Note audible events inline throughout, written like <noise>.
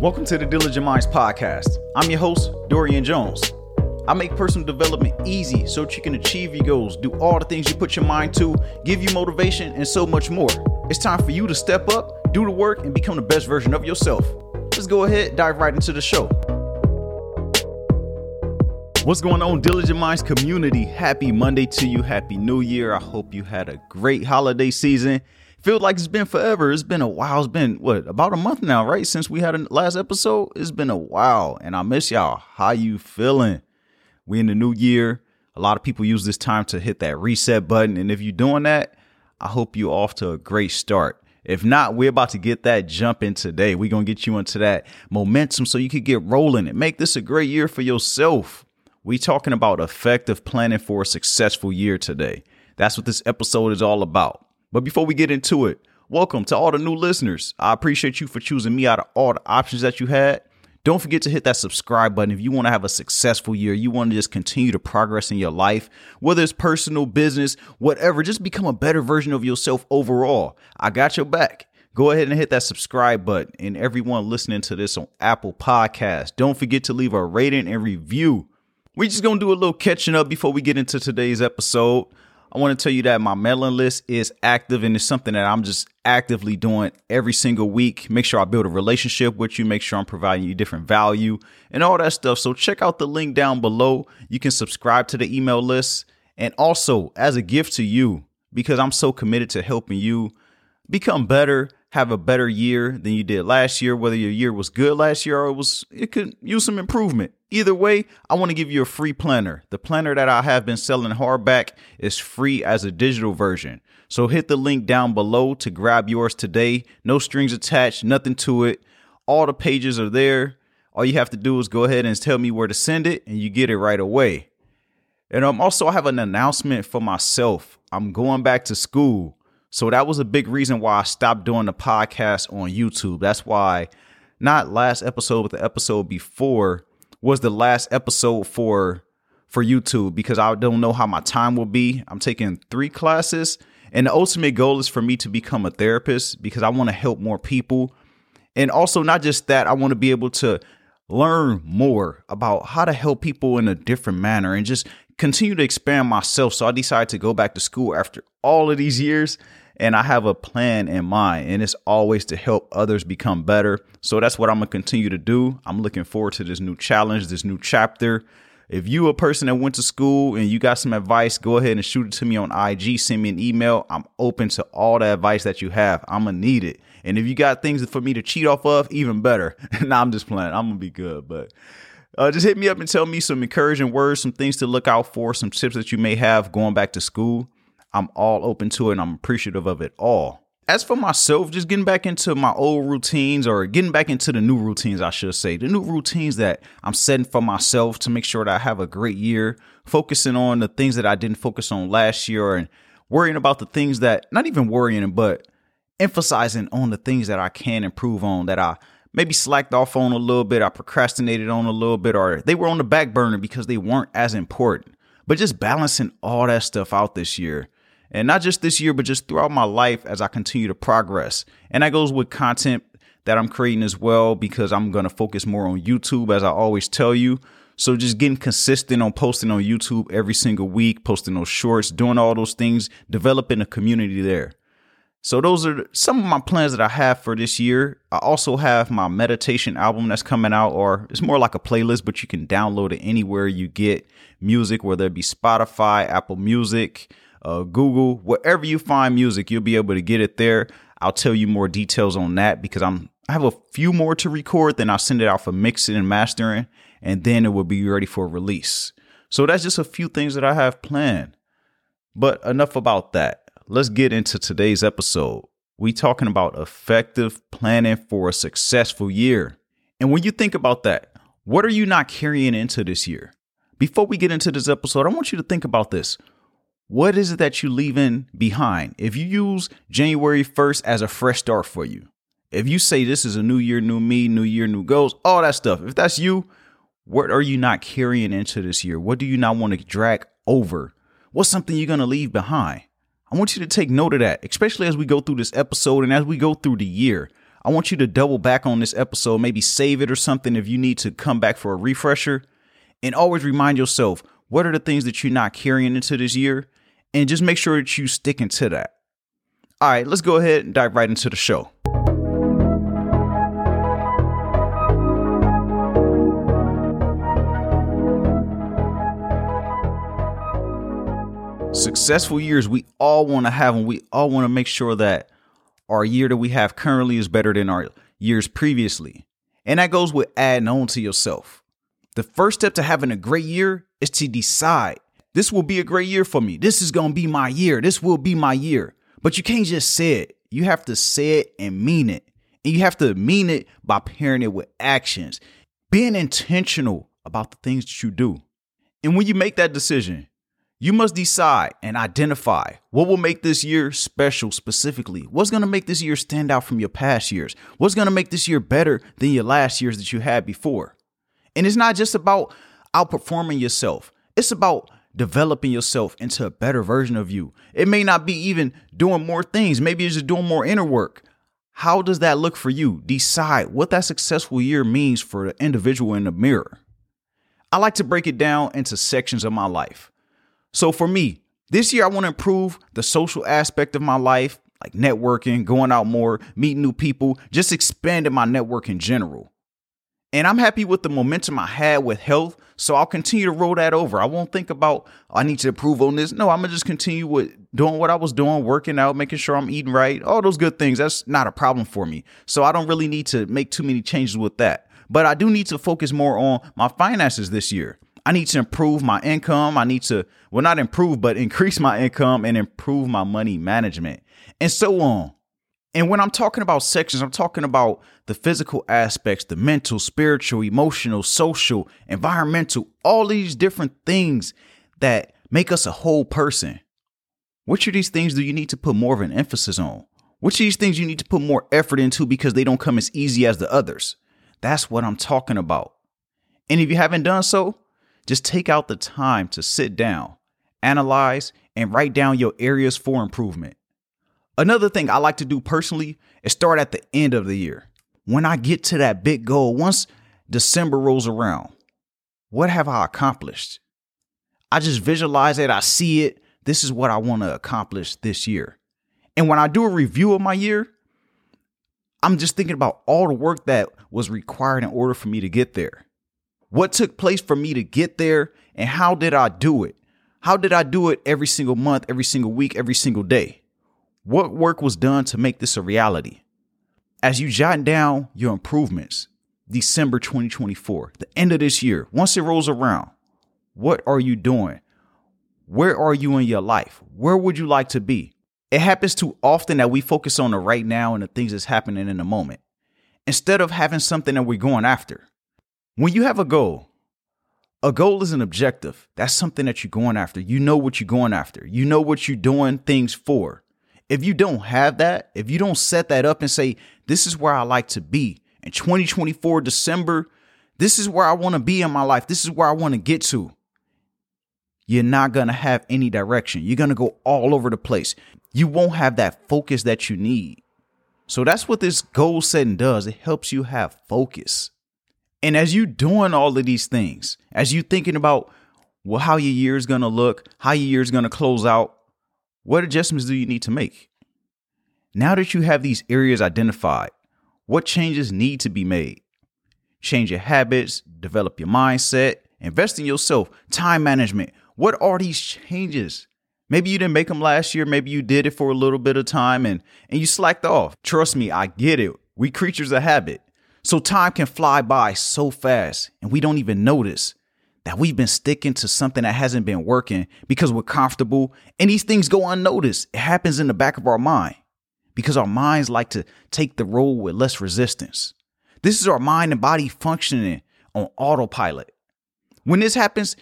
Welcome to the Diligent Minds Podcast. I'm your host, Dorian Jones. I make personal development easy so that you can achieve your goals, do all the things you put your mind to, give you motivation, and so much more. It's time for you to step up, do the work, and become the best version of yourself. Let's go ahead, dive right into the show. What's going on, Diligent Minds community? Happy Monday to you. Happy New Year. I hope you had a great holiday season feels like it's been forever. It's been a while. It's been what about a month now, right? Since we had a last episode. It's been a while, and I miss y'all. How you feeling? We in the new year. A lot of people use this time to hit that reset button, and if you're doing that, I hope you're off to a great start. If not, we're about to get that jump in today. We're gonna get you into that momentum so you can get rolling and make this a great year for yourself. We talking about effective planning for a successful year today. That's what this episode is all about. But before we get into it, welcome to all the new listeners. I appreciate you for choosing me out of all the options that you had. Don't forget to hit that subscribe button if you want to have a successful year. You want to just continue to progress in your life, whether it's personal, business, whatever. Just become a better version of yourself overall. I got your back. Go ahead and hit that subscribe button. And everyone listening to this on Apple Podcasts, don't forget to leave a rating and review. We're just going to do a little catching up before we get into today's episode. I want to tell you that my mailing list is active and it's something that I'm just actively doing every single week. Make sure I build a relationship with you, make sure I'm providing you different value and all that stuff. So check out the link down below. You can subscribe to the email list. And also, as a gift to you, because I'm so committed to helping you become better, have a better year than you did last year, whether your year was good last year or it was it could use some improvement. Either way, I want to give you a free planner. The planner that I have been selling hardback is free as a digital version. So hit the link down below to grab yours today. No strings attached, nothing to it. All the pages are there. All you have to do is go ahead and tell me where to send it and you get it right away. And I'm also I have an announcement for myself. I'm going back to school. So that was a big reason why I stopped doing the podcast on YouTube. That's why not last episode, but the episode before was the last episode for for YouTube because I don't know how my time will be. I'm taking three classes, and the ultimate goal is for me to become a therapist because I want to help more people. And also, not just that, I want to be able to learn more about how to help people in a different manner and just continue to expand myself. So I decided to go back to school after all of these years and I have a plan in mind, and it's always to help others become better. So that's what I'm gonna continue to do. I'm looking forward to this new challenge, this new chapter. If you a person that went to school and you got some advice, go ahead and shoot it to me on IG. Send me an email. I'm open to all the advice that you have. I'm gonna need it. And if you got things for me to cheat off of, even better. <laughs> nah, I'm just playing. I'm gonna be good, but. Uh, just hit me up and tell me some encouraging words, some things to look out for, some tips that you may have going back to school. I'm all open to it and I'm appreciative of it all. As for myself, just getting back into my old routines or getting back into the new routines, I should say, the new routines that I'm setting for myself to make sure that I have a great year, focusing on the things that I didn't focus on last year and worrying about the things that, not even worrying, but emphasizing on the things that I can improve on that I maybe slacked off on a little bit, I procrastinated on a little bit, or they were on the back burner because they weren't as important. But just balancing all that stuff out this year and not just this year, but just throughout my life as I continue to progress. And that goes with content that I'm creating as well, because I'm going to focus more on YouTube, as I always tell you. So just getting consistent on posting on YouTube every single week, posting those shorts, doing all those things, developing a community there. So those are some of my plans that I have for this year. I also have my meditation album that's coming out, or it's more like a playlist, but you can download it anywhere you get music, whether it be Spotify, Apple Music, uh, Google, wherever you find music, you'll be able to get it there. I'll tell you more details on that because I'm I have a few more to record. Then I'll send it out for mixing and mastering, and then it will be ready for release. So that's just a few things that I have planned. But enough about that. Let's get into today's episode. We talking about effective planning for a successful year. And when you think about that, what are you not carrying into this year? Before we get into this episode, I want you to think about this. What is it that you're leaving behind? If you use January 1st as a fresh start for you, if you say this is a new year, new me, new year, new goals, all that stuff, if that's you, what are you not carrying into this year? What do you not want to drag over? What's something you're going to leave behind? I want you to take note of that, especially as we go through this episode and as we go through the year. I want you to double back on this episode, maybe save it or something if you need to come back for a refresher. And always remind yourself what are the things that you're not carrying into this year? And just make sure that you sticking to that. All right, let's go ahead and dive right into the show. Successful years we all want to have, and we all want to make sure that our year that we have currently is better than our years previously. And that goes with adding on to yourself. The first step to having a great year is to decide this will be a great year for me. This is going to be my year. This will be my year. But you can't just say it. You have to say it and mean it. And you have to mean it by pairing it with actions, being intentional about the things that you do. And when you make that decision, you must decide and identify what will make this year special specifically. What's going to make this year stand out from your past years? What's going to make this year better than your last years that you had before? And it's not just about outperforming yourself, it's about developing yourself into a better version of you. It may not be even doing more things, maybe it's just doing more inner work. How does that look for you? Decide what that successful year means for the individual in the mirror. I like to break it down into sections of my life. So for me, this year I want to improve the social aspect of my life, like networking, going out more, meeting new people, just expanding my network in general. And I'm happy with the momentum I had with health, so I'll continue to roll that over. I won't think about I need to improve on this. No, I'm gonna just continue with doing what I was doing, working out, making sure I'm eating right, all those good things. That's not a problem for me. So I don't really need to make too many changes with that. But I do need to focus more on my finances this year. I need to improve my income. I need to, well, not improve, but increase my income and improve my money management and so on. And when I'm talking about sections, I'm talking about the physical aspects, the mental, spiritual, emotional, social, environmental, all these different things that make us a whole person. Which of these things do you need to put more of an emphasis on? Which of these things you need to put more effort into because they don't come as easy as the others? That's what I'm talking about. And if you haven't done so, just take out the time to sit down, analyze, and write down your areas for improvement. Another thing I like to do personally is start at the end of the year. When I get to that big goal, once December rolls around, what have I accomplished? I just visualize it, I see it. This is what I want to accomplish this year. And when I do a review of my year, I'm just thinking about all the work that was required in order for me to get there. What took place for me to get there and how did I do it? How did I do it every single month, every single week, every single day? What work was done to make this a reality? As you jot down your improvements, December 2024, the end of this year, once it rolls around, what are you doing? Where are you in your life? Where would you like to be? It happens too often that we focus on the right now and the things that's happening in the moment instead of having something that we're going after. When you have a goal, a goal is an objective. That's something that you're going after. You know what you're going after. You know what you're doing things for. If you don't have that, if you don't set that up and say, this is where I like to be in 2024, December, this is where I want to be in my life, this is where I want to get to, you're not going to have any direction. You're going to go all over the place. You won't have that focus that you need. So that's what this goal setting does. It helps you have focus. And as you doing all of these things, as you thinking about well how your year is to look, how your year is to close out, what adjustments do you need to make? Now that you have these areas identified, what changes need to be made? Change your habits, develop your mindset, invest in yourself, time management. What are these changes? Maybe you didn't make them last year, maybe you did it for a little bit of time and and you slacked off. Trust me, I get it. We creatures of habit. So time can fly by so fast and we don't even notice that we've been sticking to something that hasn't been working because we're comfortable and these things go unnoticed. It happens in the back of our mind because our minds like to take the road with less resistance. This is our mind and body functioning on autopilot. When this happens,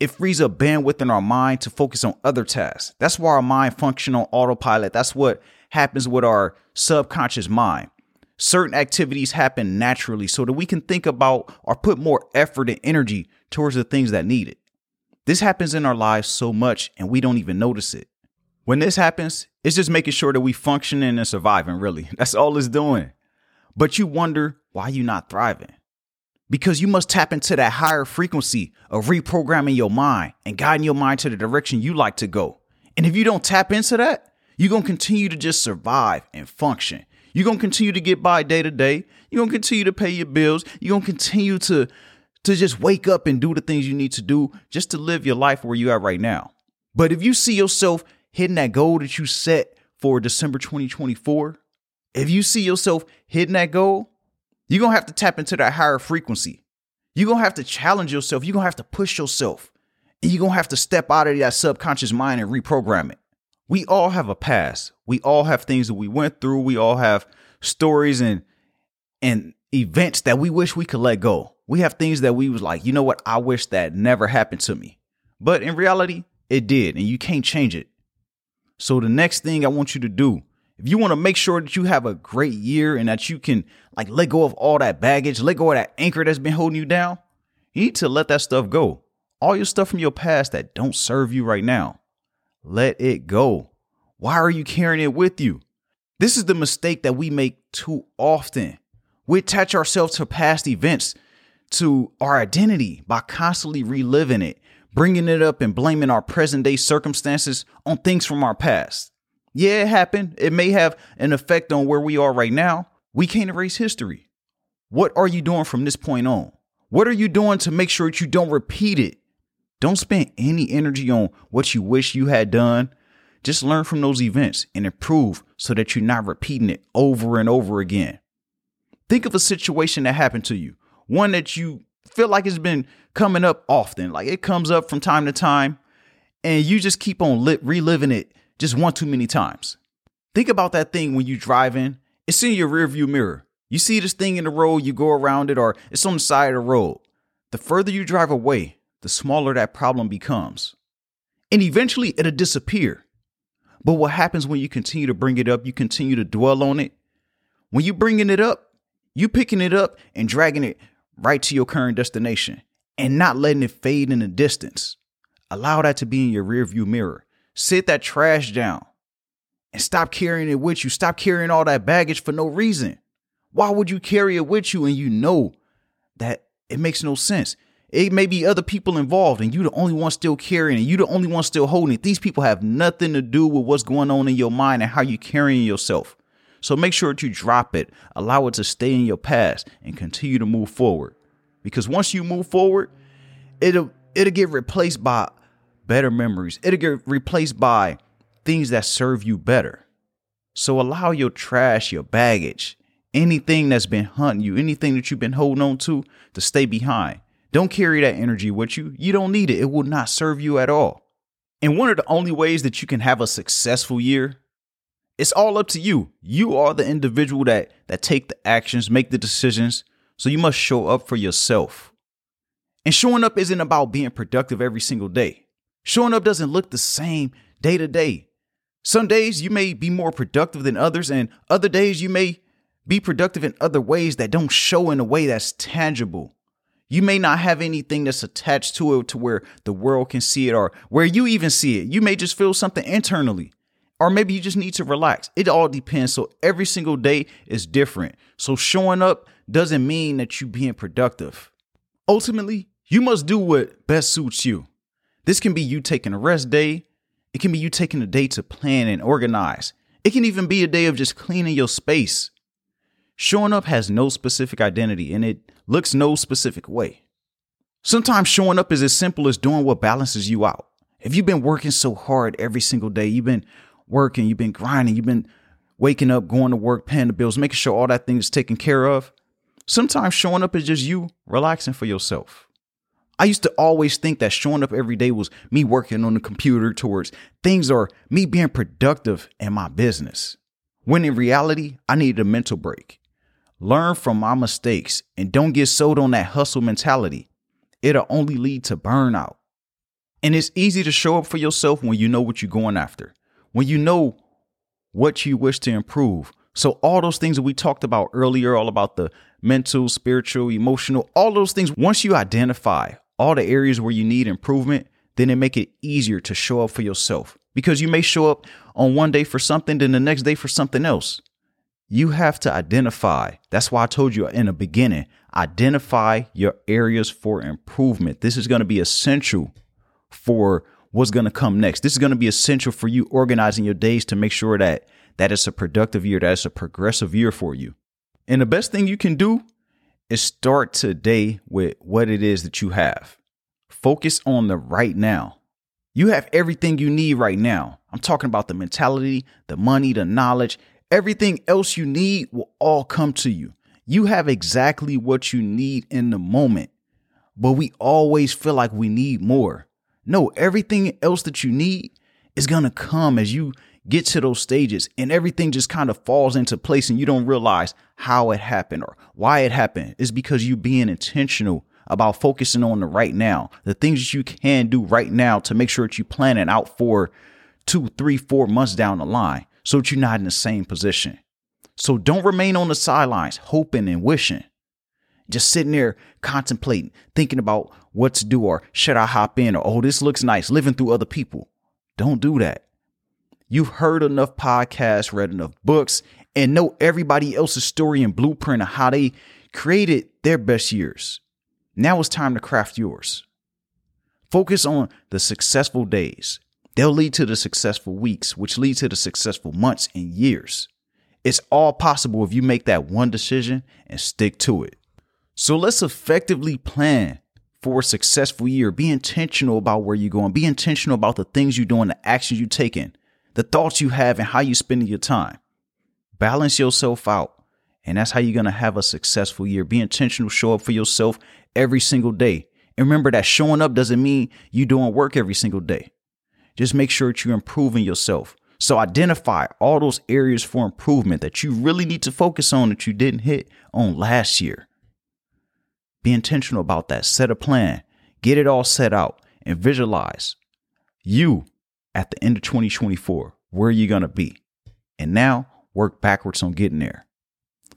it frees up bandwidth in our mind to focus on other tasks. That's why our mind functions on autopilot. That's what happens with our subconscious mind certain activities happen naturally so that we can think about or put more effort and energy towards the things that need it. This happens in our lives so much and we don't even notice it. When this happens, it's just making sure that we functioning and surviving, really. <laughs> That's all it's doing. but you wonder why you're not thriving. Because you must tap into that higher frequency of reprogramming your mind and guiding your mind to the direction you like to go. And if you don't tap into that, you're to continue to just survive and function. You're going to continue to get by day to day. You're going to continue to pay your bills. You're going to continue to to just wake up and do the things you need to do just to live your life where you are right now. But if you see yourself hitting that goal that you set for December 2024, if you see yourself hitting that goal, you're going to have to tap into that higher frequency. You're going to have to challenge yourself. You're going to have to push yourself. And you're going to have to step out of that subconscious mind and reprogram it. We all have a past. We all have things that we went through. We all have stories and and events that we wish we could let go. We have things that we was like, you know what? I wish that never happened to me. But in reality, it did, and you can't change it. So the next thing I want you to do, if you want to make sure that you have a great year and that you can like let go of all that baggage, let go of that anchor that's been holding you down, you need to let that stuff go. All your stuff from your past that don't serve you right now. Let it go. Why are you carrying it with you? This is the mistake that we make too often. We attach ourselves to past events, to our identity by constantly reliving it bringing it up and blaming our present day circumstances on things from our past. Yeah, it happened. It may have an effect on where we are right now. We can't erase history. What are you doing from this point on? What are you doing to make sure that you don't repeat it? Don't spend any energy on what you wish you had done. Just learn from those events and improve so that you're not repeating it over and over again. Think of a situation that happened to you, one that you feel like it's been coming up often. Like it comes up from time to time, and you just keep on li- reliving it just one too many times. Think about that thing when you driving. It's in your rearview mirror. You see this thing in the road, you go around it, or it's on the side of the road. The further you drive away, the smaller that problem becomes. And eventually it'll disappear. But what happens when you continue to bring it up, you continue to dwell on it? When you're bringing it up, you picking it up and dragging it right to your current destination and not letting it fade in the distance. Allow that to be in your rearview mirror. Sit that trash down and stop carrying it with you. Stop carrying all that baggage for no reason. Why would you carry it with you and you know that it makes no sense? It may be other people involved and you the only one still carrying it. You the only one still holding it. These people have nothing to do with what's going on in your mind and how you're carrying yourself. So make sure that you drop it, allow it to stay in your past, and continue to move forward. Because once you move forward, it'll it'll get replaced by better memories. It'll get replaced by things that serve you better. So allow your trash, your baggage, anything that's been hunting you, anything that you've been holding on to, to stay behind. Don't carry that energy with you. You don't need it. It will not serve you at all. And one of the only ways that you can have a successful year it's all up to you. You are the individual that that take the actions, make the decisions. So you must show up for yourself. And showing up isn't about being productive every single day. Showing up doesn't look the same day to day. Some days you may be more productive than others, and other days you may be productive in other ways that don't show in a way that's tangible. You may not have anything that's attached to it to where the world can see it or where you even see it. You may just feel something internally or maybe you just need to relax. It all depends. So every single day is different. So showing up doesn't mean that you being productive. Ultimately, you must do what best suits you. This can be you taking a rest day. It can be you taking a day to plan and organize. It can even be a day of just cleaning your space. Showing up has no specific identity and it looks no specific way. Sometimes showing up is as simple as doing what balances you out. If you've been working so hard every single day, you've been working, you've been grinding, you've been waking up, going to work, paying the bills, making sure all that thing is taken care of. Sometimes showing up is just you relaxing for yourself. I used to always think that showing up every day was me working on the computer towards things or me being productive in my business. When in reality, I needed a mental break. Learn from my mistakes and don't get sold on that hustle mentality. It'll only lead to burnout. And it's easy to show up for yourself when you know what you're going after when you know what you wish to improve. So, all those things that we talked about earlier, all about the mental, spiritual, emotional, all those things, once you identify all the areas where you need improvement, then it make it easier to show up for yourself because you may show up on one day for something, then the next day for something else. You have to identify. That's why I told you in the beginning identify your areas for improvement. This is going to be essential for what's going to come next. This is going to be essential for you organizing your days to make sure that that it's a productive year, that it's a progressive year for you. And the best thing you can do is start today with what it is that you have. Focus on the right now. You have everything you need right now. I'm talking about the mentality, the money, the knowledge, everything else you need will all come to you. You have exactly what you need in the moment, but we always feel like we need more. No, everything else that you need is going to come as you get to those stages and everything just kind of falls into place and you don't realize how it happened or why it happened. It's because you being intentional about focusing on the right now, the things that you can do right now to make sure that you plan it out for two, three, four months down the line so that you're not in the same position. So don't remain on the sidelines hoping and wishing. Just sitting there contemplating, thinking about what to do or should I hop in or oh, this looks nice, living through other people. Don't do that. You've heard enough podcasts, read enough books, and know everybody else's story and blueprint of how they created their best years. Now it's time to craft yours. Focus on the successful days. They'll lead to the successful weeks, which lead to the successful months and years. It's all possible if you make that one decision and stick to it. So let's effectively plan for a successful year. Be intentional about where you're going. Be intentional about the things you're doing, the actions you're taking the thoughts you have and how you're spending your time. Balance yourself out. And that's how you're going to have a successful year. Be intentional, show up for yourself every single day. And remember that showing up doesn't mean you're doing work every single day. Just make sure that you're improving yourself. So identify all those areas for improvement that you really need to focus on that you didn't hit on last year. Be intentional about that. Set a plan. Get it all set out and visualize you at the end of 2024, where are you going to be? And now work backwards on getting there.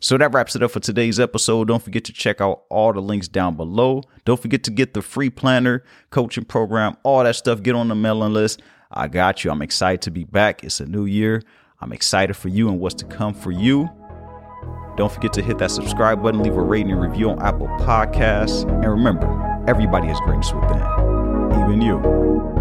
So that wraps it up for today's episode. Don't forget to check out all the links down below. Don't forget to get the free planner, coaching program, all that stuff. Get on the mailing list. I got you. I'm excited to be back. It's a new year. I'm excited for you and what's to come for you. Don't forget to hit that subscribe button, leave a rating and review on Apple Podcasts. And remember, everybody has greatness within, even you.